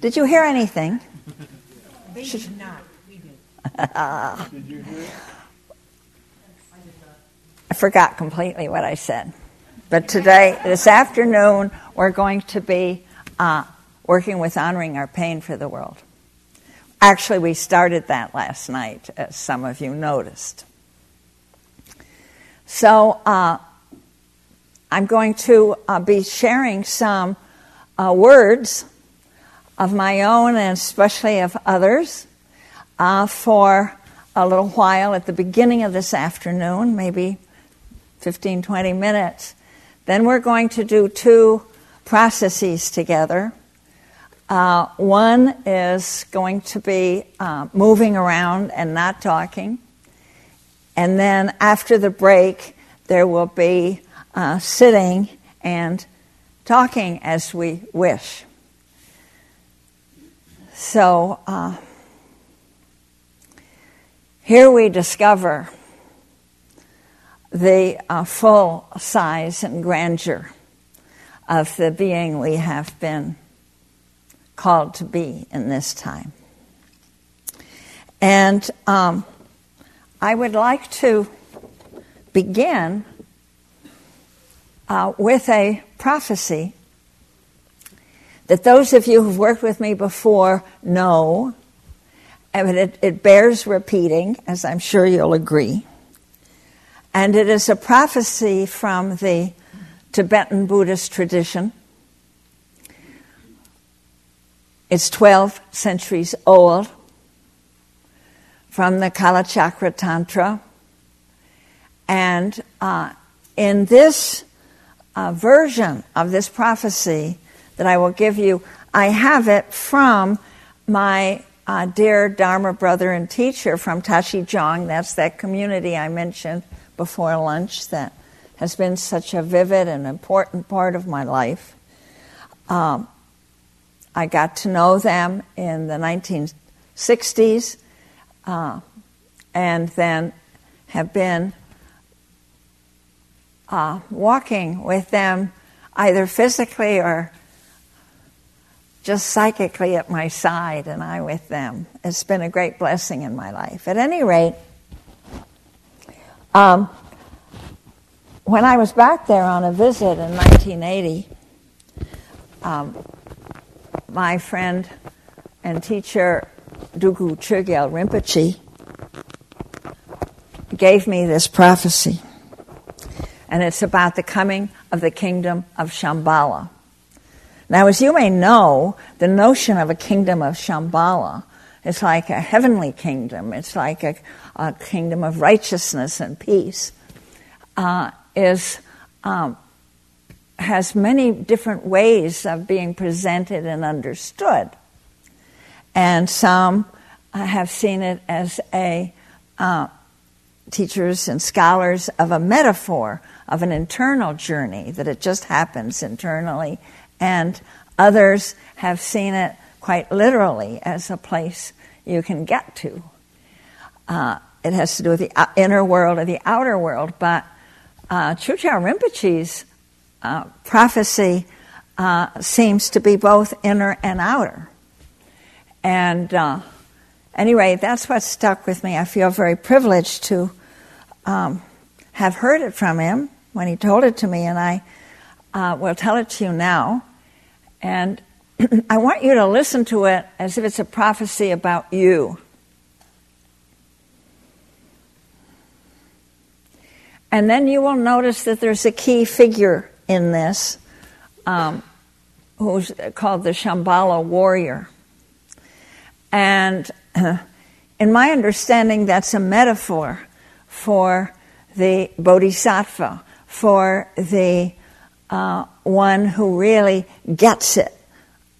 Did you hear anything? They did not. We did. Did you hear it? I forgot completely what I said. But today, this afternoon, we're going to be uh, working with honoring our pain for the world. Actually, we started that last night, as some of you noticed. So, uh, I'm going to uh, be sharing some uh, words of my own and especially of others uh, for a little while at the beginning of this afternoon, maybe 15, 20 minutes. Then we're going to do two processes together. Uh, one is going to be uh, moving around and not talking. And then after the break, there will be uh, sitting and talking as we wish. So uh, here we discover the uh, full size and grandeur of the being we have been called to be in this time. And um, I would like to begin uh, with a prophecy that those of you who've worked with me before know, and it, it bears repeating, as I'm sure you'll agree. And it is a prophecy from the Tibetan Buddhist tradition. It's 12 centuries old from the Kalachakra Tantra. And uh, in this uh, version of this prophecy that I will give you, I have it from my uh, dear Dharma brother and teacher from Tashijong. That's that community I mentioned before lunch that has been such a vivid and important part of my life. Um, I got to know them in the 1960s uh, and then have been uh, walking with them either physically or just psychically at my side and I with them. It's been a great blessing in my life. At any rate, um, when I was back there on a visit in 1980, um, my friend and teacher Dugu Chögyal Rinpoche gave me this prophecy. And it's about the coming of the kingdom of Shambhala. Now, as you may know, the notion of a kingdom of Shambhala is like a heavenly kingdom. It's like a, a kingdom of righteousness and peace. Uh, is um, has many different ways of being presented and understood, and some uh, have seen it as a uh, teachers and scholars of a metaphor of an internal journey that it just happens internally, and others have seen it quite literally as a place you can get to. Uh, it has to do with the inner world or the outer world, but uh, Chogyal Rinpoche's uh, prophecy uh, seems to be both inner and outer. And uh, anyway, that's what stuck with me. I feel very privileged to um, have heard it from him when he told it to me, and I uh, will tell it to you now. And I want you to listen to it as if it's a prophecy about you. And then you will notice that there's a key figure in this um, who's called the Shambhala warrior. And in my understanding, that's a metaphor for the bodhisattva, for the uh, one who really gets it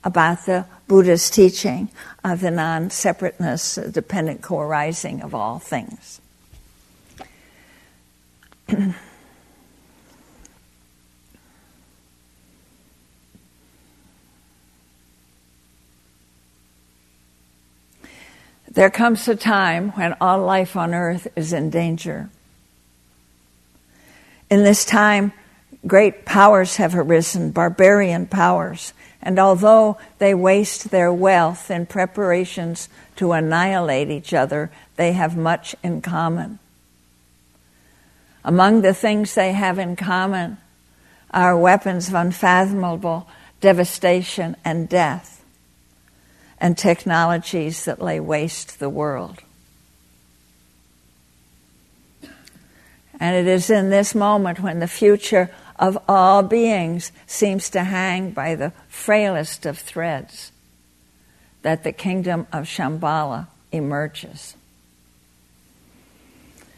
about the Buddha's teaching of the non separateness, dependent co arising of all things. there comes a time when all life on earth is in danger. In this time, great powers have arisen, barbarian powers, and although they waste their wealth in preparations to annihilate each other, they have much in common. Among the things they have in common are weapons of unfathomable devastation and death, and technologies that lay waste the world. And it is in this moment when the future of all beings seems to hang by the frailest of threads that the kingdom of Shambhala emerges.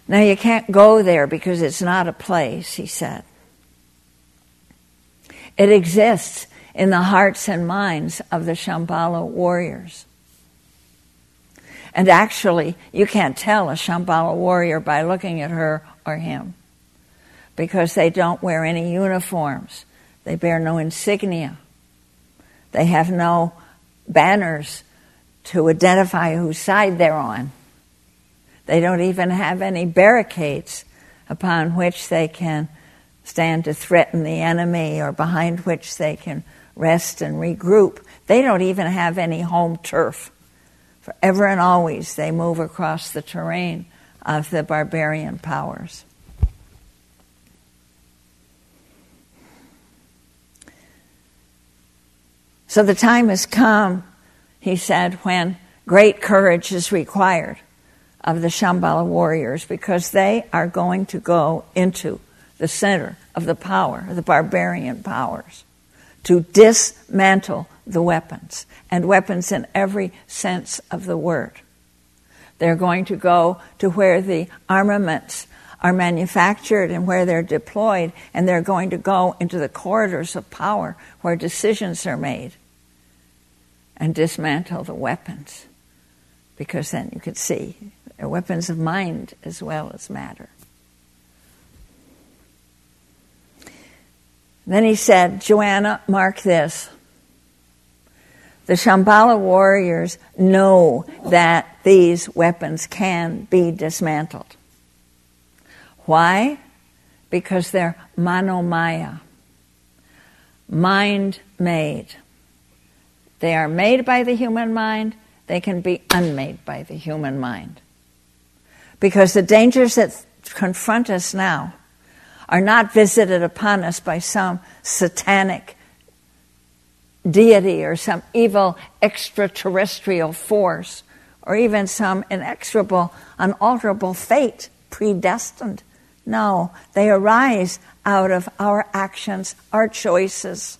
Now, you can't go there because it's not a place, he said. It exists in the hearts and minds of the Shambhala warriors. And actually, you can't tell a Shambhala warrior by looking at her or him because they don't wear any uniforms. They bear no insignia. They have no banners to identify whose side they're on. They don't even have any barricades upon which they can stand to threaten the enemy or behind which they can rest and regroup. They don't even have any home turf. Forever and always, they move across the terrain of the barbarian powers. So the time has come, he said, when great courage is required of the Shambhala warriors because they are going to go into the center of the power, the barbarian powers, to dismantle the weapons, and weapons in every sense of the word. They're going to go to where the armaments are manufactured and where they're deployed, and they're going to go into the corridors of power where decisions are made and dismantle the weapons. Because then you could see they're weapons of mind as well as matter. Then he said, Joanna, mark this. The Shambhala warriors know that these weapons can be dismantled. Why? Because they're manomaya, mind made. They are made by the human mind, they can be unmade by the human mind. Because the dangers that confront us now are not visited upon us by some satanic deity or some evil extraterrestrial force or even some inexorable, unalterable fate predestined. No, they arise out of our actions, our choices,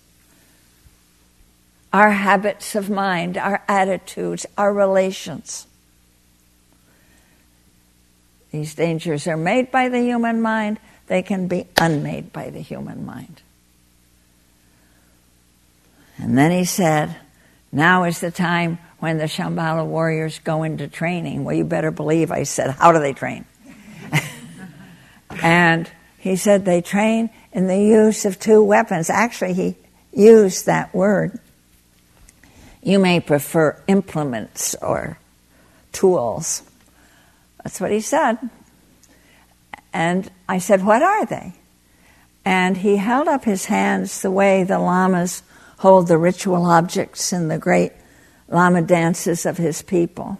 our habits of mind, our attitudes, our relations. These dangers are made by the human mind, they can be unmade by the human mind. And then he said, Now is the time when the Shambhala warriors go into training. Well, you better believe I said, How do they train? And he said, They train in the use of two weapons. Actually, he used that word. You may prefer implements or tools. That's what he said. And I said, What are they? And he held up his hands the way the lamas hold the ritual objects in the great Lama dances of his people.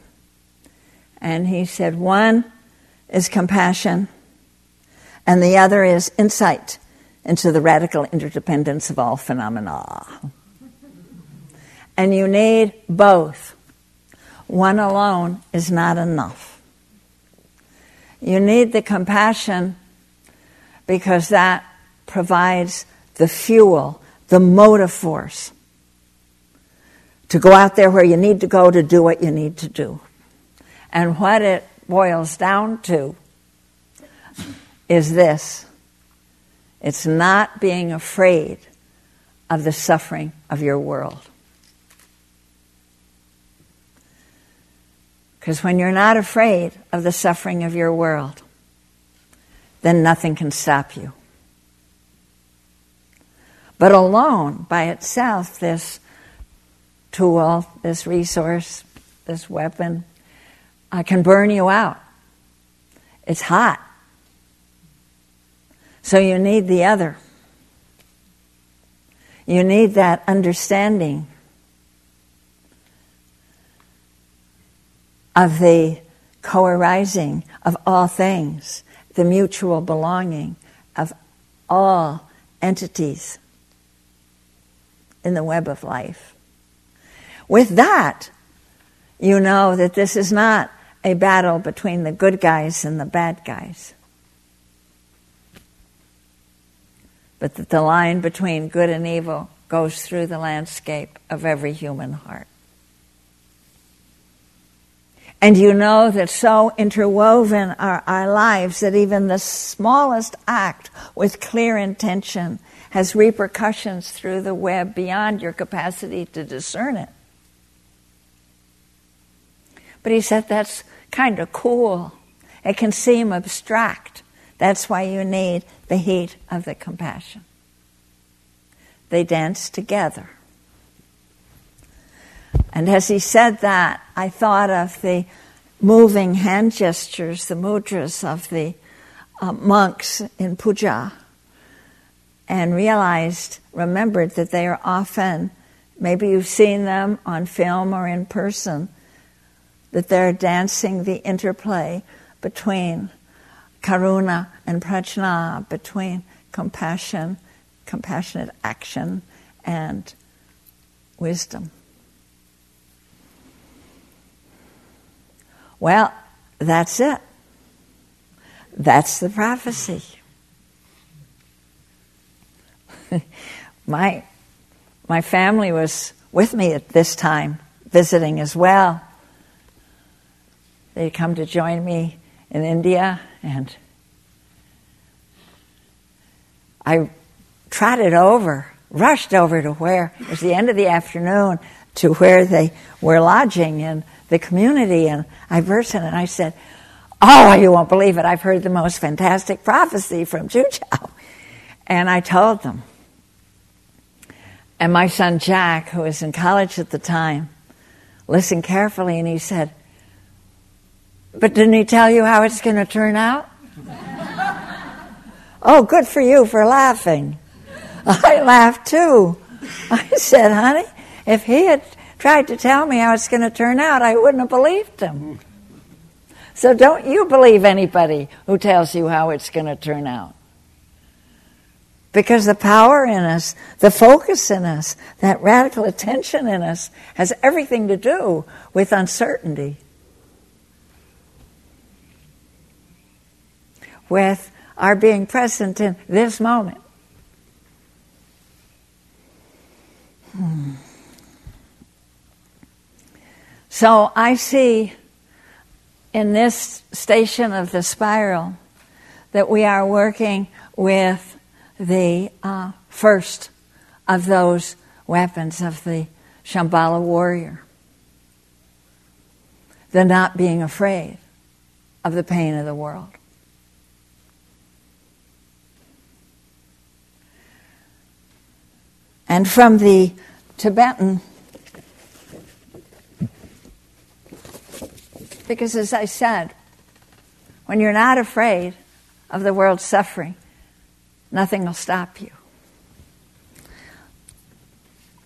And he said, One is compassion, and the other is insight into the radical interdependence of all phenomena. And you need both. One alone is not enough. You need the compassion because that provides the fuel, the motive force to go out there where you need to go to do what you need to do. And what it boils down to is this it's not being afraid of the suffering of your world. Because when you're not afraid of the suffering of your world, then nothing can stop you. But alone, by itself, this tool, this resource, this weapon, uh, can burn you out. It's hot. So you need the other. You need that understanding of the co arising of all things, the mutual belonging of all entities in the web of life. With that, you know that this is not a battle between the good guys and the bad guys, but that the line between good and evil goes through the landscape of every human heart. And you know that so interwoven are our lives that even the smallest act with clear intention has repercussions through the web beyond your capacity to discern it. But he said that's kind of cool. It can seem abstract. That's why you need the heat of the compassion. They dance together. And as he said that, I thought of the moving hand gestures, the mudras of the uh, monks in puja, and realized, remembered that they are often, maybe you've seen them on film or in person, that they're dancing the interplay between karuna and prajna, between compassion, compassionate action, and wisdom. Well, that's it. That's the prophecy. my, my family was with me at this time, visiting as well. They'd come to join me in India, and I trotted over, rushed over to where it was the end of the afternoon to where they were lodging in the community, and I burst in and I said, Oh, you won't believe it. I've heard the most fantastic prophecy from Juchao. And I told them. And my son Jack, who was in college at the time, listened carefully and he said, But didn't he tell you how it's going to turn out? oh, good for you for laughing. I laughed too. I said, honey, if he had tried to tell me how it's going to turn out, I wouldn't have believed him. So don't you believe anybody who tells you how it's going to turn out. Because the power in us, the focus in us, that radical attention in us has everything to do with uncertainty. With our being present in this moment. Hmm. So I see in this station of the spiral that we are working with the uh, first of those weapons of the Shambhala warrior. The not being afraid of the pain of the world. And from the Tibetan Because as I said, when you're not afraid of the world's suffering, nothing will stop you.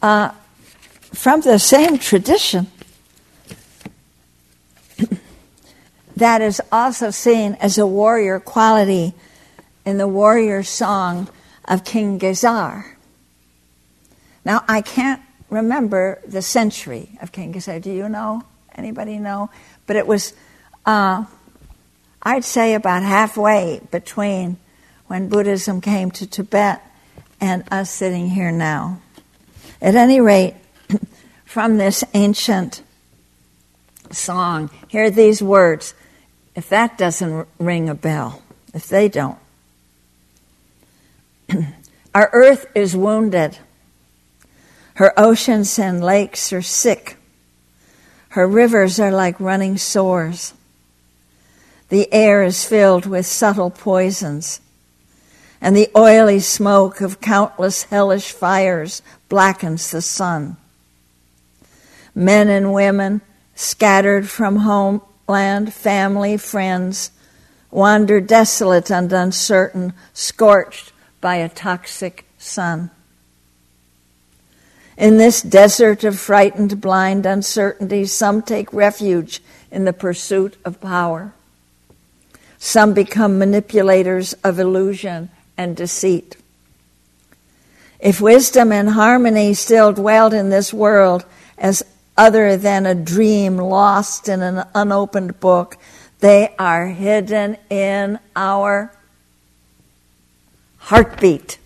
Uh, from the same tradition, that is also seen as a warrior quality in the warrior song of King Gesar. Now, I can't remember the century of King Gesar. Do you know? Anybody know? But it was, uh, I'd say, about halfway between when Buddhism came to Tibet and us sitting here now. At any rate, from this ancient song, hear these words. If that doesn't ring a bell, if they don't. Our earth is wounded. Her oceans and lakes are sick. Her rivers are like running sores. The air is filled with subtle poisons, and the oily smoke of countless hellish fires blackens the sun. Men and women, scattered from homeland, family, friends, wander desolate and uncertain, scorched by a toxic sun. In this desert of frightened, blind uncertainty, some take refuge in the pursuit of power. Some become manipulators of illusion and deceit. If wisdom and harmony still dwelled in this world as other than a dream lost in an unopened book, they are hidden in our heartbeat.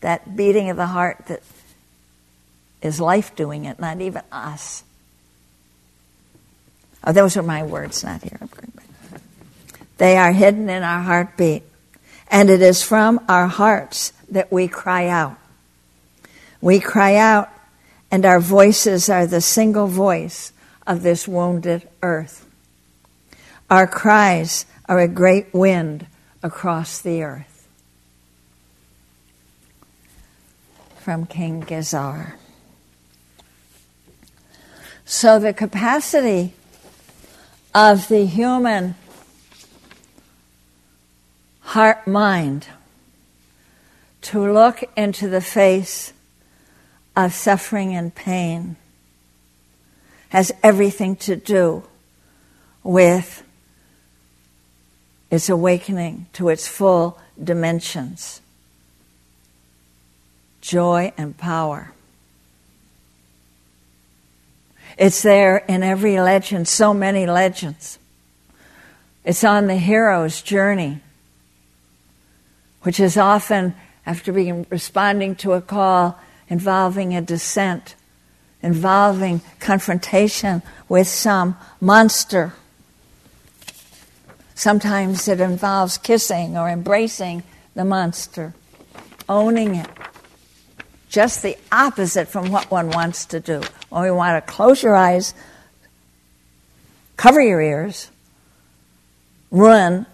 That beating of the heart that is life doing it, not even us. Oh, those are my words, not here. They are hidden in our heartbeat. And it is from our hearts that we cry out. We cry out, and our voices are the single voice of this wounded earth. Our cries are a great wind across the earth. From King Gesar. So, the capacity of the human heart mind to look into the face of suffering and pain has everything to do with its awakening to its full dimensions joy and power. It's there in every legend, so many legends. It's on the hero's journey which is often after being responding to a call involving a descent, involving confrontation with some monster. Sometimes it involves kissing or embracing the monster, owning it. Just the opposite from what one wants to do. When we want to close your eyes, cover your ears, run,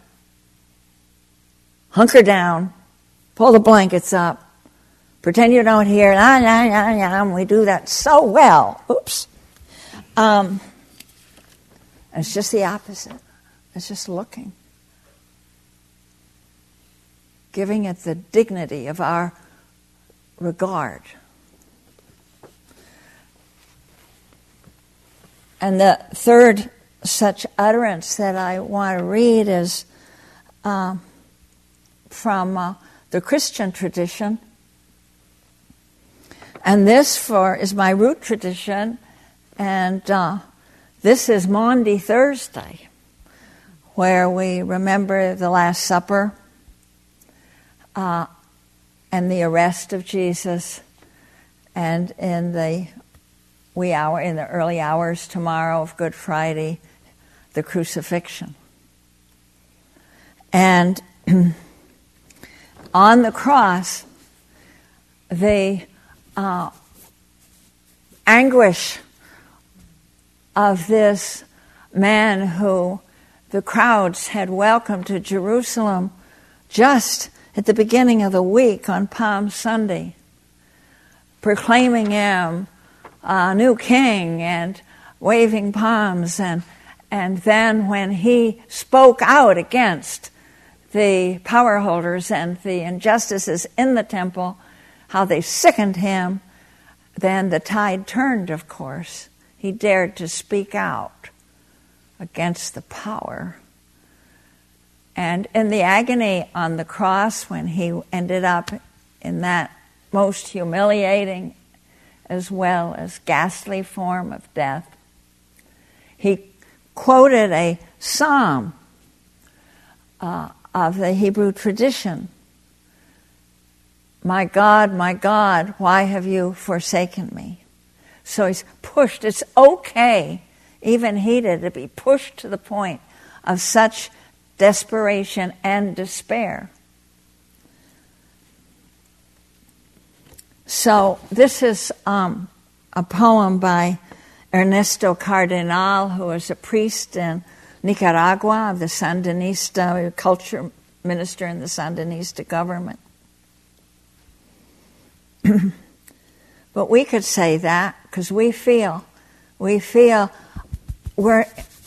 hunker down, pull the blankets up, pretend you don't hear, nah, we do that so well. Oops. Um, it's just the opposite. It's just looking. Giving it the dignity of our regard. And the third such utterance that I want to read is um, from uh, the Christian tradition. And this for is my root tradition, and uh, this is Maundy Thursday, where we remember the Last Supper uh, and the arrest of Jesus, and in the wee hour, in the early hours tomorrow of Good Friday, the crucifixion. And on the cross, the uh, anguish of this man who the crowds had welcomed to Jerusalem just at the beginning of the week on Palm Sunday, proclaiming him a new king and waving palms and and then when he spoke out against the power holders and the injustices in the temple, how they sickened him, then the tide turned, of course. He dared to speak out against the power. And in the agony on the cross, when he ended up in that most humiliating as well as ghastly form of death, he quoted a psalm uh, of the Hebrew tradition. My God, my God, why have you forsaken me? So he's pushed. It's okay, even he did, to be pushed to the point of such desperation and despair. So this is um, a poem by Ernesto Cardenal, who is a priest in Nicaragua, the Sandinista culture minister in the Sandinista government. but we could say that because we feel, we feel we're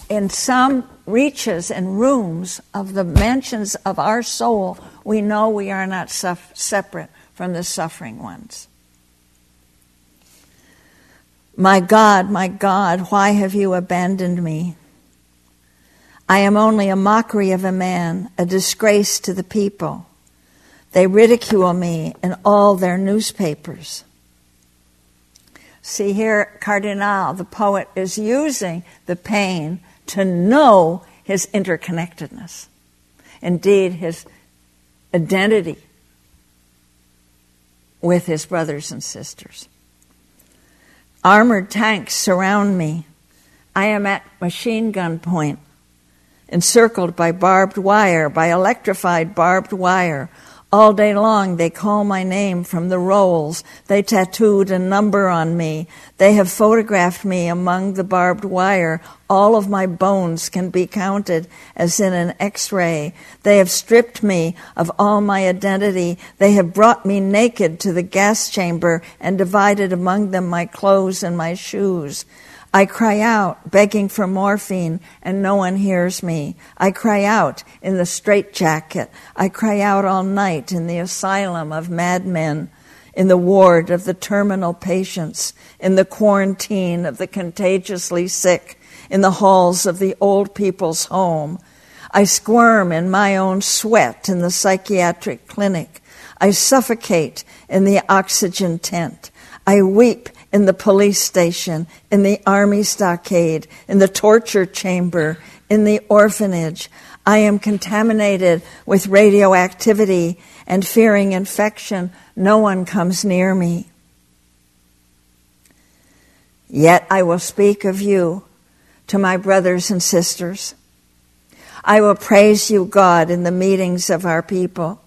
in some reaches and rooms of the mansions of our soul, we know we are not suff- separate from the suffering ones. My God, my God, why have you abandoned me? I am only a mockery of a man, a disgrace to the people. They ridicule me in all their newspapers. See here, Cardenal, the poet, is using the pain to know his interconnectedness. Indeed, his identity with his brothers and sisters. Armored tanks surround me. I am at machine gun point, encircled by barbed wire, by electrified barbed wire. All day long they call my name from the rolls. They tattooed a number on me. They have photographed me among the barbed wire. All of my bones can be counted as in an x-ray. They have stripped me of all my identity. They have brought me naked to the gas chamber and divided among them my clothes and my shoes. I cry out, begging for morphine, and no one hears me. I cry out in the straitjacket. I cry out all night in the asylum of madmen, in the ward of the terminal patients, in the quarantine of the contagiously sick, in the halls of the old people's home. I squirm in my own sweat in the psychiatric clinic. I suffocate in the oxygen tent. I weep in the police station, in the army stockade, in the torture chamber, in the orphanage. I am contaminated with radioactivity and fearing infection. No one comes near me. Yet I will speak of you to my brothers and sisters. I will praise you, God, in the meetings of our people.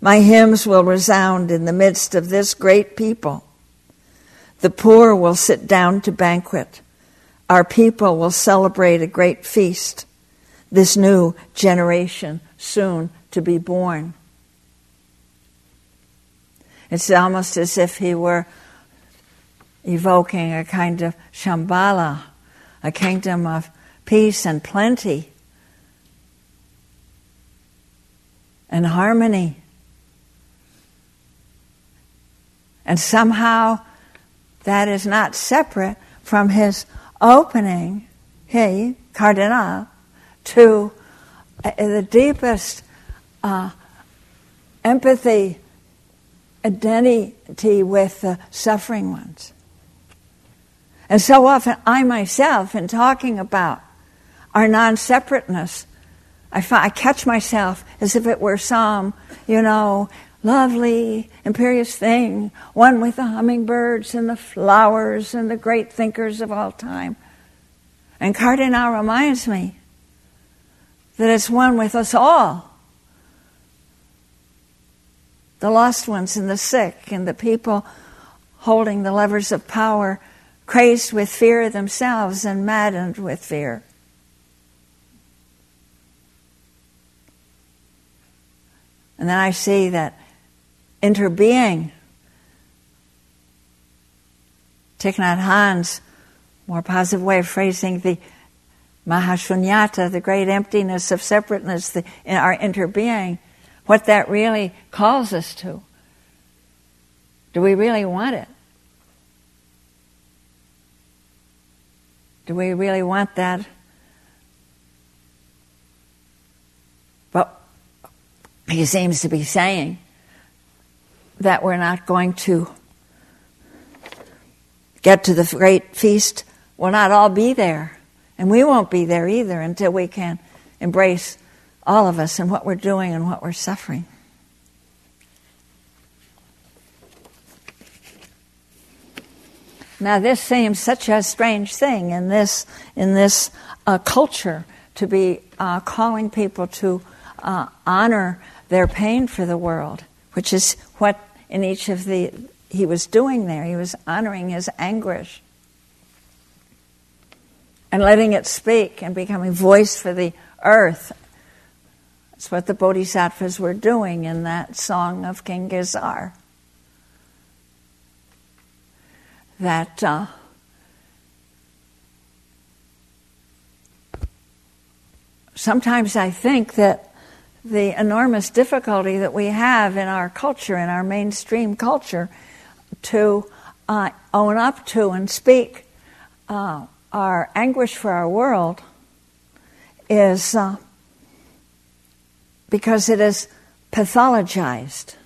My hymns will resound in the midst of this great people. The poor will sit down to banquet. Our people will celebrate a great feast. This new generation soon to be born. It's almost as if he were evoking a kind of Shambhala, a kingdom of peace and plenty and harmony. And somehow that is not separate from his opening, he, Cardenal, to uh, the deepest uh, empathy, identity with the suffering ones. And so often, I myself, in talking about our non separateness, I, I catch myself as if it were some, you know, lovely, imperious thing, one with the hummingbirds and the flowers and the great thinkers of all time. And Cardenal reminds me that it's one with us all. The lost ones and the sick and the people holding the levers of power, crazed with fear themselves and maddened with fear. And then I see that interbeing. Thich Nhat Hanh's more positive way of phrasing the Mahashunyata, the great emptiness of separateness, the, in our interbeing, what that really calls us to. Do we really want it? Do we really want that? But he seems to be saying that we're not going to get to the great feast, we'll not all be there. And we won't be there either until we can embrace all of us and what we're doing and what we're suffering. Now, this seems such a strange thing in this in this uh, culture to be uh, calling people to uh, honor their pain for the world, which is what in each of the he was doing there. He was honoring his anguish and letting it speak and becoming voice for the earth. That's what the bodhisattvas were doing in that song of King Gesar. That uh, sometimes I think that the enormous difficulty that we have in our culture, in our mainstream culture, to uh, own up to and speak uh, our anguish for our world is uh, because it is pathologized.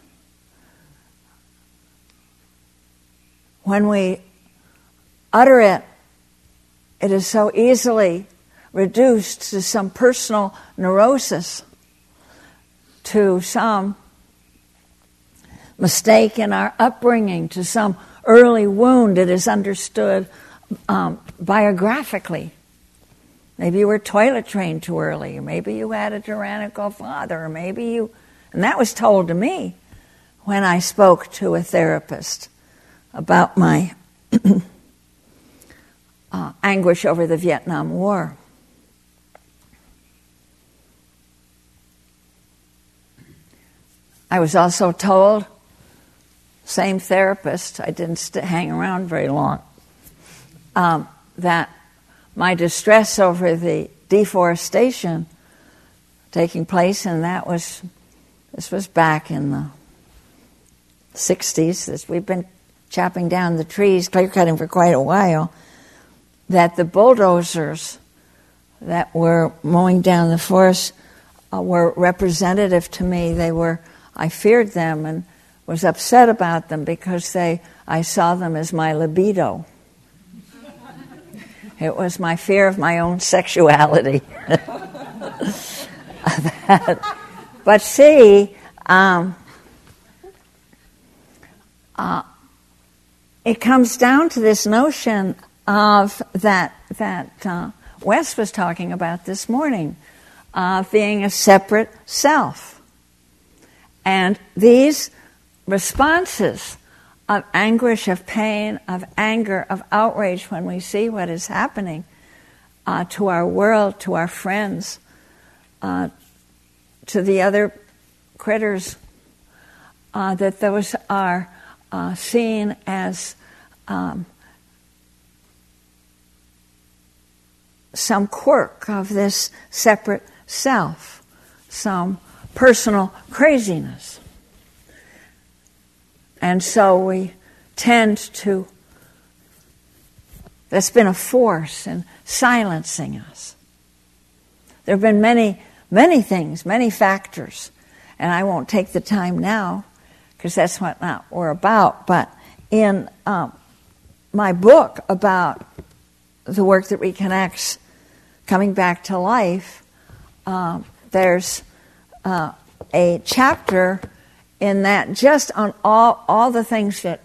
When we utter it, it is so easily reduced to some personal neurosis, to some mistake in our upbringing, to some early wound that is understood um, biographically. Maybe you were toilet trained too early, or maybe you had a tyrannical father, or maybe you. And that was told to me when I spoke to a therapist about my uh, anguish over the Vietnam War. I was also told, same therapist, I didn't st- hang around very long, um, that my distress over the deforestation taking place, and that was, this was back in the 60s, this, we've been chopping down the trees, clear cutting for quite a while, that the bulldozers that were mowing down the forest uh, were representative to me. They were, I feared them and was upset about them because they, I saw them as my libido. It was my fear of my own sexuality. but see, um, uh, it comes down to this notion of that that uh, Wes was talking about this morning, of being a separate self, and these responses of anguish, of pain, of anger, of outrage when we see what is happening uh, to our world, to our friends, uh, to the other critters, uh, that those are uh, seen as um, some quirk of this separate self, some personal craziness. And so we tend to, that's been a force in silencing us. There have been many, many things, many factors, and I won't take the time now because that's what not we're about. But in um, my book about the work that reconnects coming back to life, um, there's uh, a chapter in that just on all, all the things that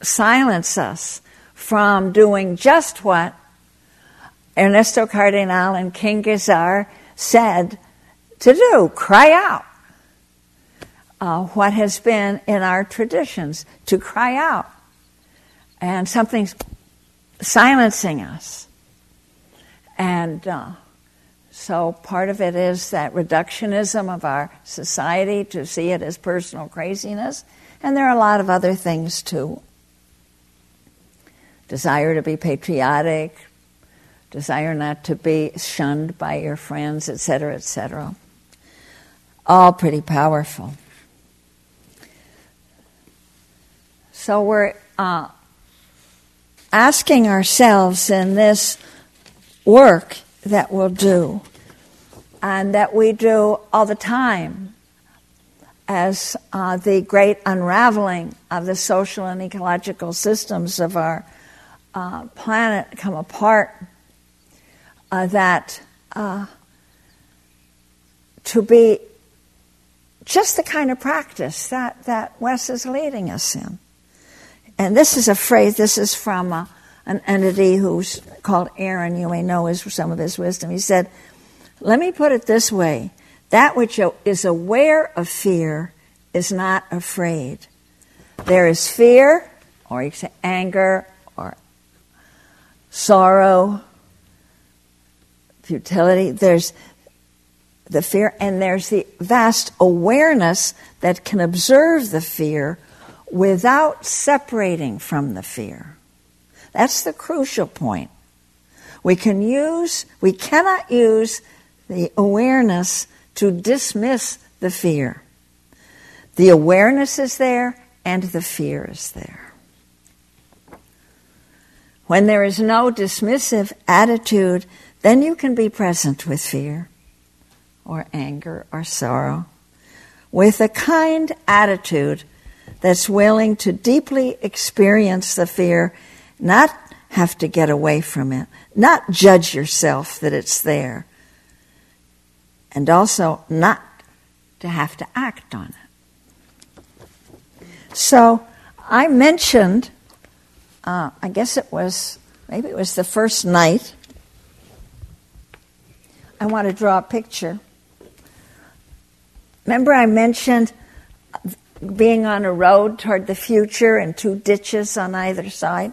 silence us from doing just what Ernesto Cardenal and King Gesar said to do cry out. Uh, what has been in our traditions to cry out. And something's silencing us. And uh, so part of it is that reductionism of our society to see it as personal craziness. And there are a lot of other things too. Desire to be patriotic, desire not to be shunned by your friends, etc., etc. All pretty powerful. So we're uh, asking ourselves in this work that we'll do and that we do all the time as uh, the great unraveling of the social and ecological systems of our uh, planet come apart, uh, that uh, to be just the kind of practice that, that Wes is leading us in. And this is a phrase, this is from uh, an entity who's called Aaron, you may know his, some of his wisdom. He said, Let me put it this way that which is aware of fear is not afraid. There is fear, or you say anger, or sorrow, futility. There's the fear, and there's the vast awareness that can observe the fear without separating from the fear. That's the crucial point. We can use, we cannot use the awareness to dismiss the fear. The awareness is there and the fear is there. When there is no dismissive attitude, then you can be present with fear or anger or sorrow with a kind attitude that's willing to deeply experience the fear, not have to get away from it, not judge yourself that it's there, and also not to have to act on it. So I mentioned, uh, I guess it was, maybe it was the first night. I want to draw a picture. Remember, I mentioned being on a road toward the future and two ditches on either side?